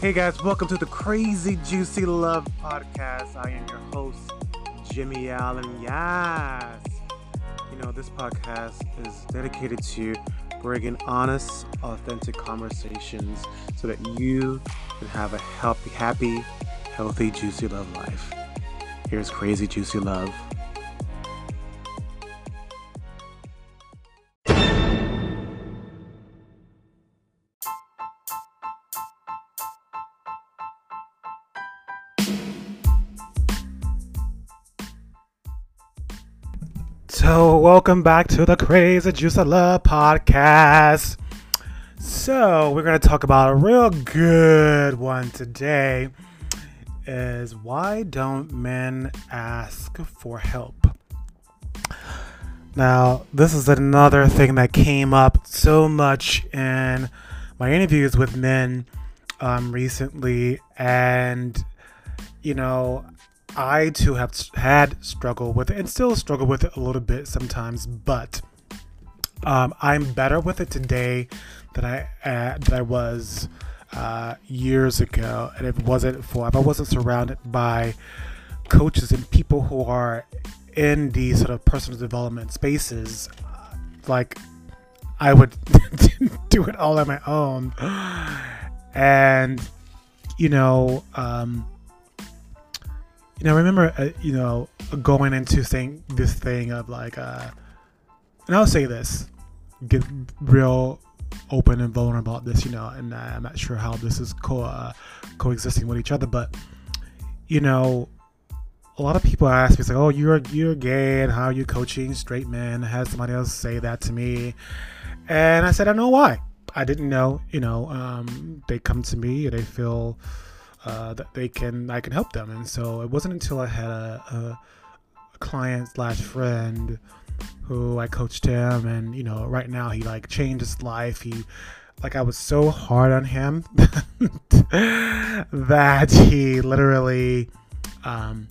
Hey guys, welcome to the Crazy Juicy Love Podcast. I am your host, Jimmy Allen. Yes. You know, this podcast is dedicated to bringing honest, authentic conversations so that you can have a healthy, happy, healthy, juicy love life. Here's Crazy Juicy Love. Welcome back to the Crazy Juicy Love podcast. So, we're going to talk about a real good one today is why don't men ask for help? Now, this is another thing that came up so much in my interviews with men um, recently and you know, I too have had struggled with it and still struggle with it a little bit sometimes, but um, I'm better with it today than I uh, than I was uh, years ago. And if it wasn't for if I wasn't surrounded by coaches and people who are in these sort of personal development spaces, uh, like I would do it all on my own. And you know. Um, you know, I remember, uh, you know, going into saying this thing of like, uh, and I'll say this, get real open and vulnerable about this, you know, and uh, I'm not sure how this is co- uh, coexisting with each other, but you know, a lot of people ask me, it's like, oh, you're you're gay, and how are you coaching straight men? I had somebody else say that to me, and I said, I don't know why. I didn't know, you know, um, they come to me, they feel uh, that they can I can help them. And so it wasn't until I had a, a, client slash friend who I coached him, and you know, right now he like changed his life. He like I was so hard on him that he literally um,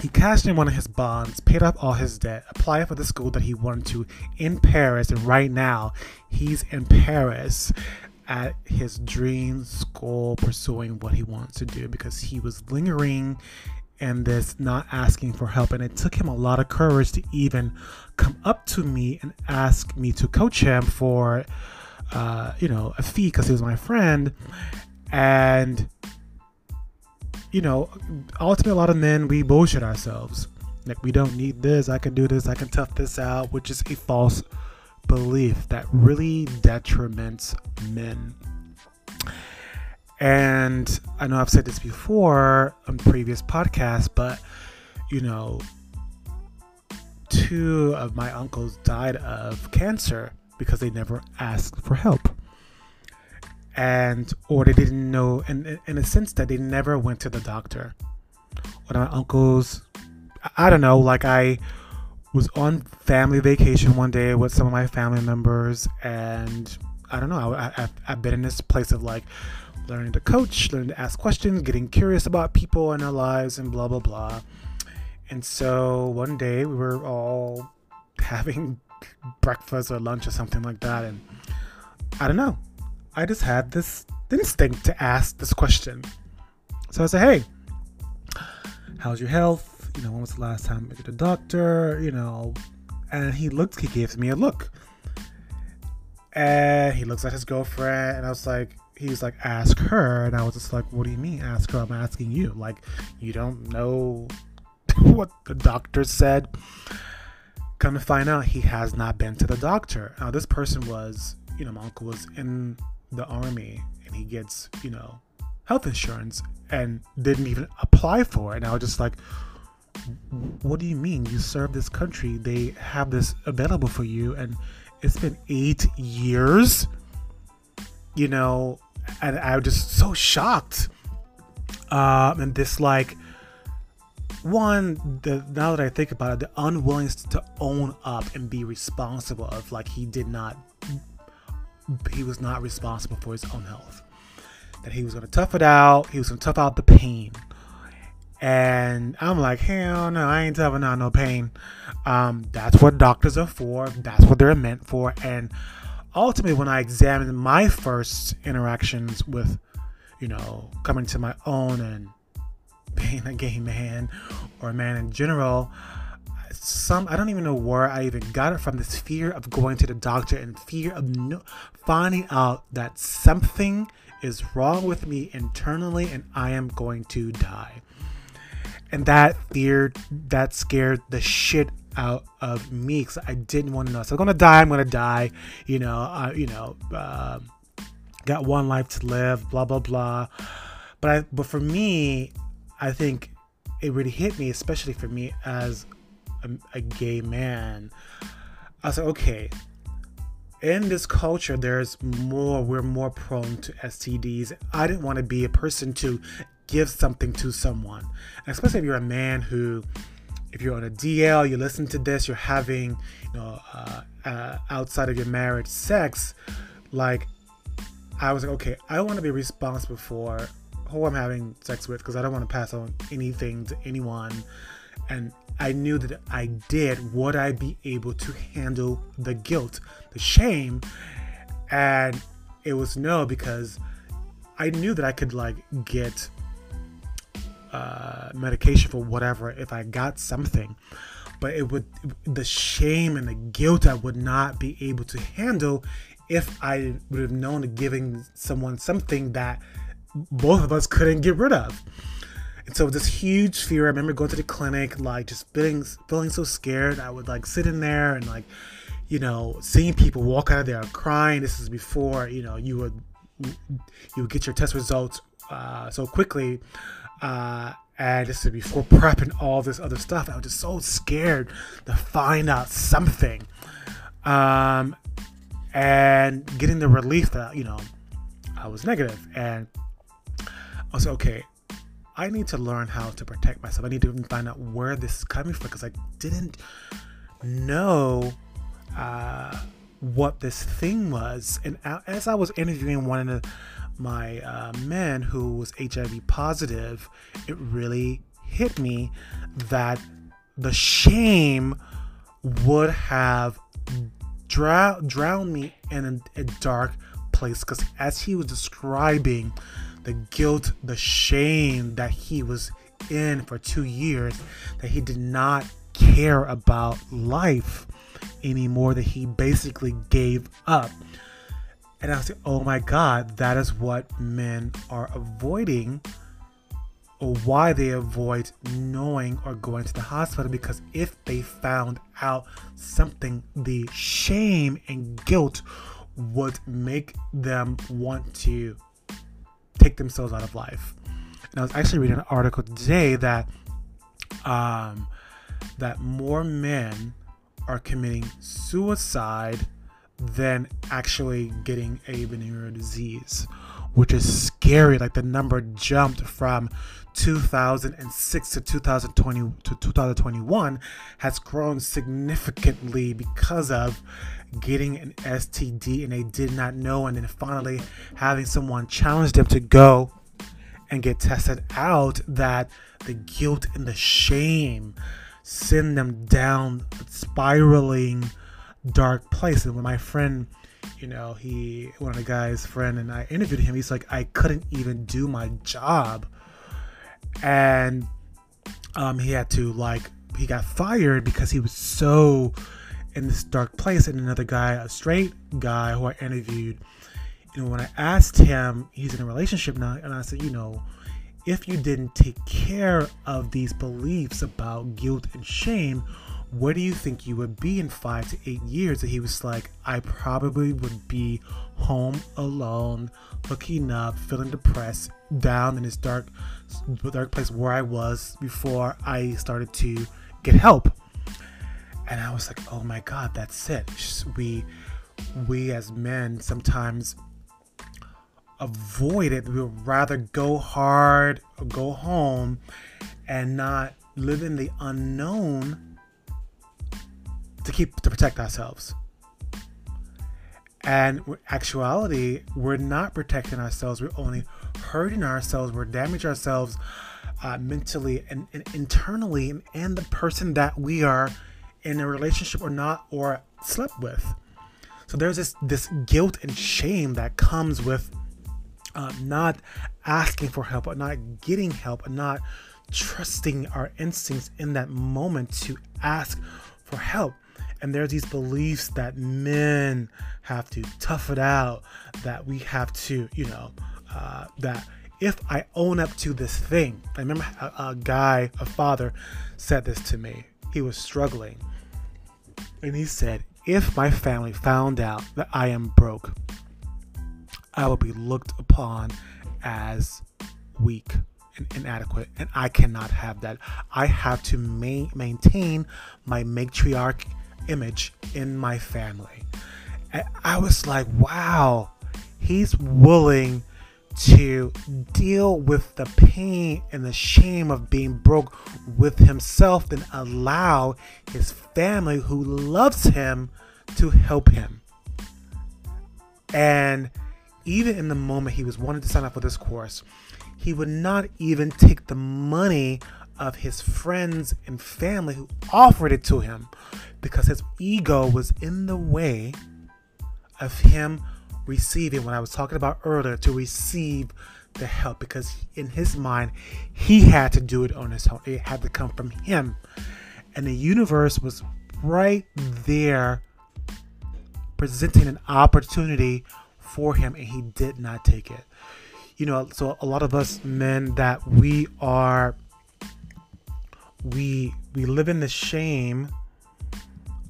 he cashed in one of his bonds, paid off all his debt, applied for the school that he wanted to in Paris, and right now he's in Paris at his dream school pursuing what he wants to do because he was lingering in this not asking for help. And it took him a lot of courage to even come up to me and ask me to coach him for uh, you know a fee because he was my friend. And you know ultimately a lot of men we bullshit ourselves. Like we don't need this. I can do this. I can tough this out which is a false belief that really detriments men. And I know I've said this before on previous podcasts, but you know, two of my uncles died of cancer because they never asked for help. And, or they didn't know, and in a sense that they never went to the doctor. One of my uncles, I don't know, like I was on family vacation one day with some of my family members, and I don't know. I, I, I've been in this place of like learning to coach, learning to ask questions, getting curious about people and their lives, and blah blah blah. And so one day we were all having breakfast or lunch or something like that, and I don't know. I just had this instinct to ask this question. So I said, "Hey, how's your health? You know, when was the last time I did a doctor? You know, and he looked, he gave me a look. And he looks at his girlfriend, and I was like, he's like, ask her. And I was just like, what do you mean, ask her? I'm asking you. Like, you don't know what the doctor said. Come to find out, he has not been to the doctor. Now, this person was, you know, my uncle was in the army, and he gets, you know, health insurance and didn't even apply for it. And I was just like, what do you mean? You serve this country they have this available for you and it's been eight years? You know and i was just so shocked. Um and this like one the now that i think about it the unwillingness to own up and be responsible of like he did not he was not responsible for his own health. That he was going to tough it out he was going to tough out the pain and I'm like, hell no, I ain't having out no pain. Um, that's what doctors are for. That's what they're meant for. And ultimately, when I examined my first interactions with, you know, coming to my own and being a gay man or a man in general, some I don't even know where I even got it from. This fear of going to the doctor and fear of no, finding out that something is wrong with me internally and I am going to die. And that fear that scared the shit out of me because I didn't want to know. So I'm gonna die. I'm gonna die. You know. You know. Uh, got one life to live. Blah blah blah. But I. But for me, I think it really hit me, especially for me as a, a gay man. I was like, okay, in this culture, there's more, we're more prone to STDs. I didn't want to be a person to give something to someone, especially if you're a man who, if you're on a DL, you listen to this, you're having, you know, uh, uh, outside of your marriage sex, like, I was like, okay, I want to be responsible for who I'm having sex with because I don't want to pass on anything to anyone. And I knew that I did, would I be able to handle the guilt, the shame? And it was no because I knew that I could like get uh, medication for whatever if I got something, but it would the shame and the guilt I would not be able to handle if I would have known that giving someone something that both of us couldn't get rid of. And so this huge fear. I remember going to the clinic, like just feeling feeling so scared. I would like sit in there and like, you know, seeing people walk out of there crying. This is before you know you would you would get your test results uh, so quickly. Uh, and this is before prepping all this other stuff. I was just so scared to find out something, um, and getting the relief that you know I was negative. And I was okay. I need to learn how to protect myself. I need to find out where this is coming from because I didn't know uh, what this thing was. And as I was interviewing one of the, my uh, men who was HIV positive, it really hit me that the shame would have drow- drowned me in a, a dark place because as he was describing the guilt, the shame that he was in for two years, that he did not care about life anymore, that he basically gave up. And I was like, oh my God, that is what men are avoiding, or why they avoid knowing or going to the hospital. Because if they found out something, the shame and guilt would make them want to take themselves out of life. And I was actually reading an article today that um, that more men are committing suicide than actually getting a venereal disease, which is scary. Like the number jumped from 2006 to 2020 to 2021 has grown significantly because of getting an STD and they did not know, and then finally having someone challenge them to go and get tested out, that the guilt and the shame send them down spiraling dark place. And when my friend, you know, he one of the guys' friend and I interviewed him, he's like, I couldn't even do my job. And um, he had to like he got fired because he was so in this dark place. And another guy, a straight guy who I interviewed, you know, when I asked him, he's in a relationship now, and I said, you know, if you didn't take care of these beliefs about guilt and shame, where do you think you would be in five to eight years? And he was like, I probably would be home alone, looking up, feeling depressed, down in this dark, dark place where I was before I started to get help and I was like, oh my God, that's it. We, we as men sometimes avoid it. We would rather go hard go home and not live in the unknown to keep to protect ourselves. And actuality, we're not protecting ourselves. We're only hurting ourselves. We're damaging ourselves uh, mentally and, and internally, and, and the person that we are in a relationship or not or slept with. So there's this this guilt and shame that comes with uh, not asking for help, or not getting help, or not trusting our instincts in that moment to ask for help. And there's these beliefs that men have to tough it out, that we have to, you know, uh, that if I own up to this thing, I remember a, a guy, a father, said this to me. He was struggling. And he said, If my family found out that I am broke, I will be looked upon as weak and inadequate. And I cannot have that. I have to ma- maintain my matriarch image in my family. And I was like, wow, he's willing to deal with the pain and the shame of being broke with himself than allow his family who loves him to help him. And even in the moment he was wanting to sign up for this course, he would not even take the money of his friends and family who offered it to him because his ego was in the way of him receiving what I was talking about earlier to receive the help because in his mind he had to do it on his own. It had to come from him. And the universe was right there presenting an opportunity for him and he did not take it. You know, so a lot of us men that we are we we live in the shame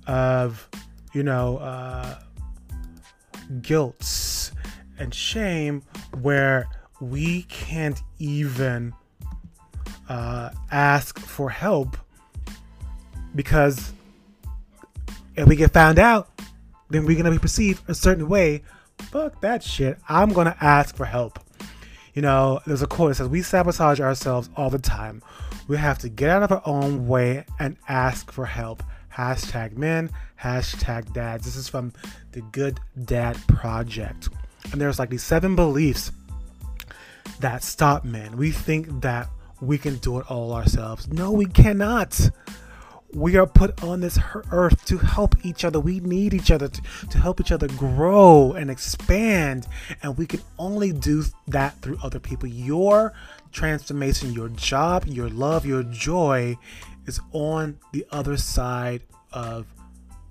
of you know uh guilt and shame where we can't even uh, ask for help because if we get found out, then we're gonna be perceived a certain way. Fuck that shit. I'm gonna ask for help. You know, there's a quote that says, We sabotage ourselves all the time. We have to get out of our own way and ask for help. Hashtag men, hashtag dads. This is from the Good Dad Project. And there's like these seven beliefs that stop men. We think that we can do it all ourselves. No, we cannot. We are put on this earth to help each other. We need each other to, to help each other grow and expand. And we can only do that through other people. Your transformation, your job, your love, your joy is on the other side of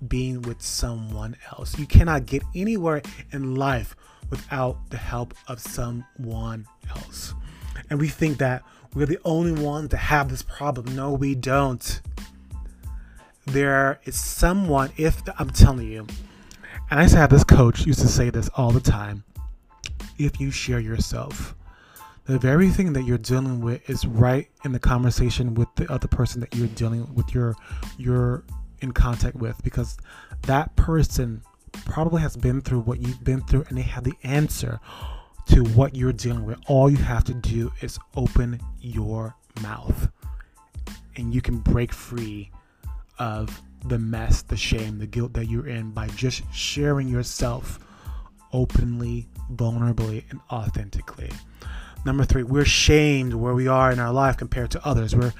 being with someone else. You cannot get anywhere in life without the help of someone else. And we think that we're the only ones that have this problem. No, we don't. There is someone, if I'm telling you, and I used to have this coach used to say this all the time if you share yourself, the very thing that you're dealing with is right in the conversation with the other person that you're dealing with your you're in contact with because that person probably has been through what you've been through and they have the answer to what you're dealing with. All you have to do is open your mouth and you can break free of the mess, the shame, the guilt that you're in by just sharing yourself openly, vulnerably, and authentically. Number three, we're shamed where we are in our life compared to others. We're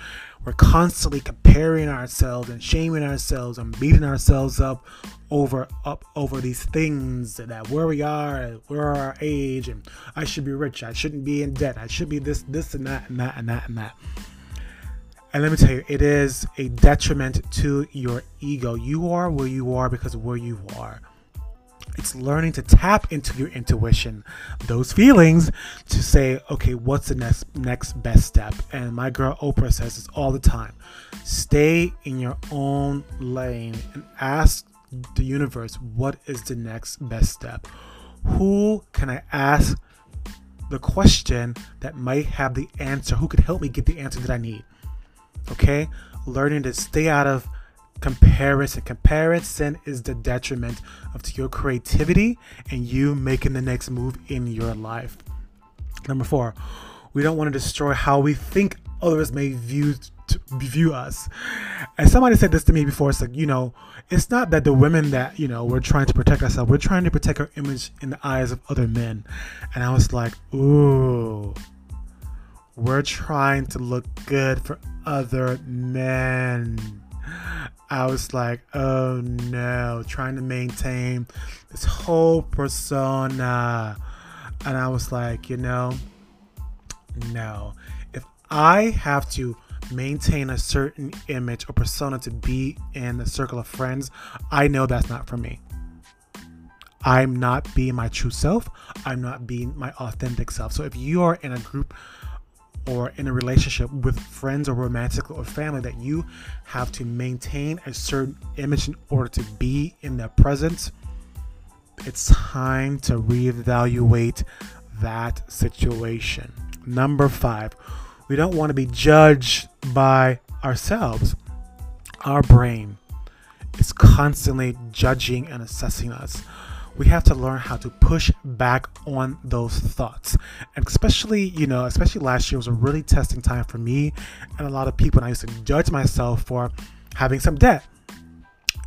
we're constantly comparing ourselves and shaming ourselves and beating ourselves up over up over these things that where we are, where our age, and I should be rich, I shouldn't be in debt, I should be this, this, and that, and that, and that, and that. And let me tell you, it is a detriment to your ego. You are where you are because where you are. It's learning to tap into your intuition, those feelings, to say, okay, what's the next next best step? And my girl Oprah says this all the time: stay in your own lane and ask the universe what is the next best step. Who can I ask the question that might have the answer? Who could help me get the answer that I need? Okay, learning to stay out of comparison. Comparison is the detriment of to your creativity and you making the next move in your life. Number four, we don't want to destroy how we think others may view view us. And somebody said this to me before. It's like you know, it's not that the women that you know we're trying to protect ourselves. We're trying to protect our image in the eyes of other men. And I was like, ooh, we're trying to look good for other men. I was like, oh no, trying to maintain this whole persona And I was like, you know, no. If I have to maintain a certain image or persona to be in the circle of friends, I know that's not for me. I'm not being my true self. I'm not being my authentic self. So if you are in a group or in a relationship with friends or romantic or family that you have to maintain a certain image in order to be in their presence, it's time to reevaluate that situation. Number five, we don't want to be judged by ourselves. Our brain is constantly judging and assessing us we have to learn how to push back on those thoughts. And especially, you know, especially last year was a really testing time for me and a lot of people. And I used to judge myself for having some debt.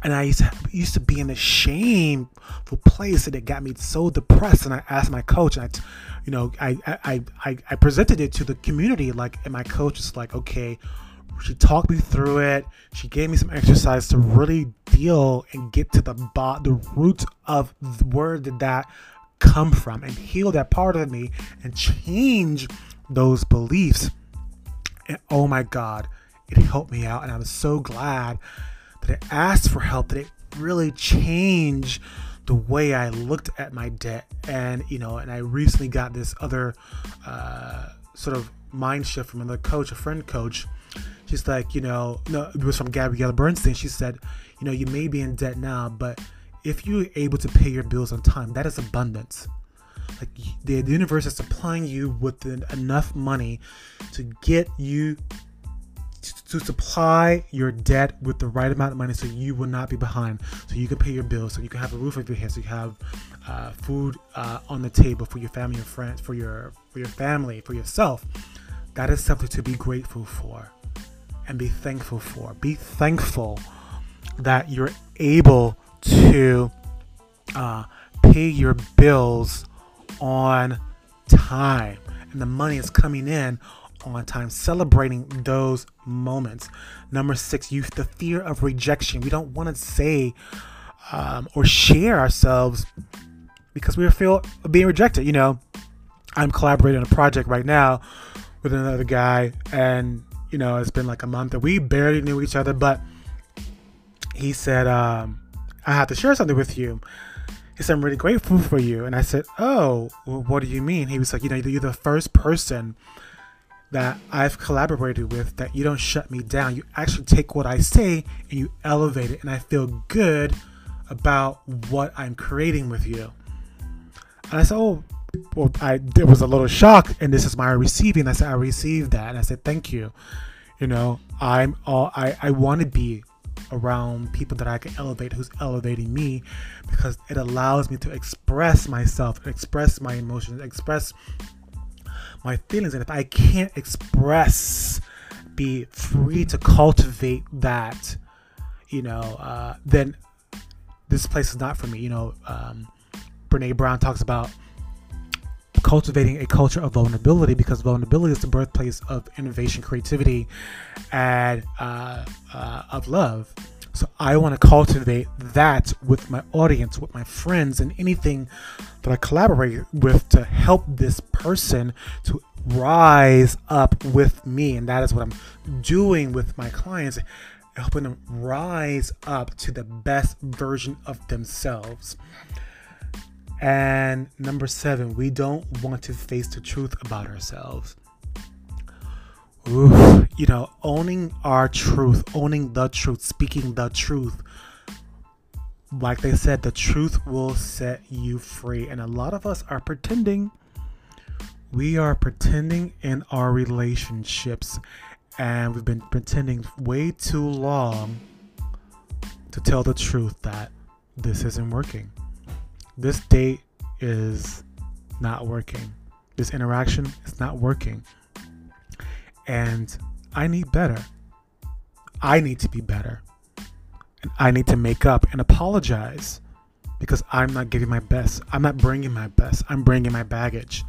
And I used to, used to be in a shameful place and it got me so depressed. And I asked my coach, and I, you know, I, I, I, I presented it to the community. Like, and my coach is like, okay, she talked me through it. She gave me some exercise to really deal and get to the bo- the root of where did that come from and heal that part of me and change those beliefs. And oh my God, it helped me out. And I was so glad that I asked for help, that it really changed the way I looked at my debt. And, you know, and I recently got this other uh, sort of mind shift from another coach, a friend coach, she's like, you know, no, it was from Gabrielle Bernstein. She said, you know, you may be in debt now, but if you're able to pay your bills on time, that is abundance. Like the, the universe is supplying you with enough money to get you to supply your debt with the right amount of money so you will not be behind so you can pay your bills so you can have a roof over your head so you have uh, food uh, on the table for your family and friends for your for your family for yourself that is something to be grateful for and be thankful for. Be thankful that you're able to uh, pay your bills on time and the money is coming in on time, celebrating those moments. Number six, you the fear of rejection. We don't want to say um, or share ourselves because we feel being rejected. You know, I'm collaborating on a project right now with another guy, and you know, it's been like a month and we barely knew each other, but he said, um, I have to share something with you. He said, I'm really grateful for you. And I said, Oh, well, what do you mean? He was like, You know, you're the first person that I've collaborated with that you don't shut me down. You actually take what I say and you elevate it. And I feel good about what I'm creating with you. And I said, Oh, well, I there was a little shock, and this is my receiving. I said I received that, and I said thank you. You know, I'm all I I want to be around people that I can elevate, who's elevating me, because it allows me to express myself, express my emotions, express my feelings, and if I can't express, be free to cultivate that, you know, uh, then this place is not for me. You know, um, Brene Brown talks about cultivating a culture of vulnerability because vulnerability is the birthplace of innovation, creativity, and uh, uh, of love. So I want to cultivate that with my audience, with my friends, and anything that I collaborate with to help this person to rise up with me. And that is what I'm doing with my clients, helping them rise up to the best version of themselves. And number seven, we don't want to face the truth about ourselves. Ooh, you know, owning our truth, owning the truth, speaking the truth. Like they said, the truth will set you free. And a lot of us are pretending. We are pretending in our relationships. And we've been pretending way too long to tell the truth that this isn't working this date is not working. This interaction is not working. And I need better. I need to be better. And I need to make up and apologize because I'm not giving my best. I'm not bringing my best. I'm bringing my baggage.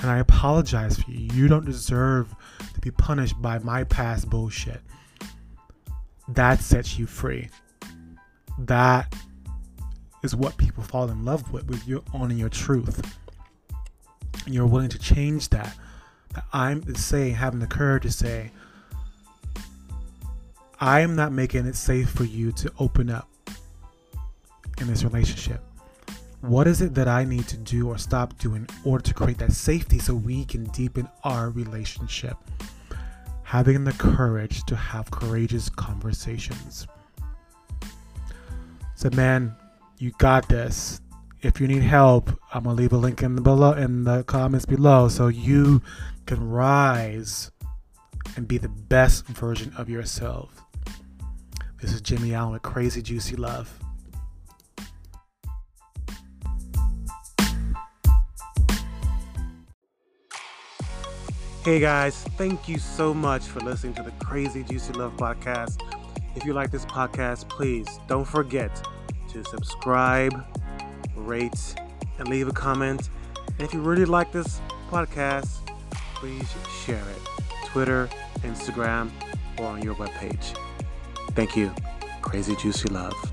And I apologize for you. You don't deserve to be punished by my past bullshit. That sets you free. That is what people fall in love with with your owning your truth. and you're willing to change that, I'm saying, having the courage to say, I am not making it safe for you to open up in this relationship. What is it that I need to do or stop doing in order to create that safety so we can deepen our relationship? Having the courage to have courageous conversations. So, man, you got this. If you need help, I'm gonna leave a link in the below in the comments below so you can rise and be the best version of yourself. This is Jimmy Allen with Crazy Juicy Love. Hey guys, thank you so much for listening to the Crazy Juicy Love podcast. If you like this podcast, please don't forget to subscribe, rate, and leave a comment. And if you really like this podcast, please share it. Twitter, Instagram, or on your webpage. Thank you. Crazy Juicy Love.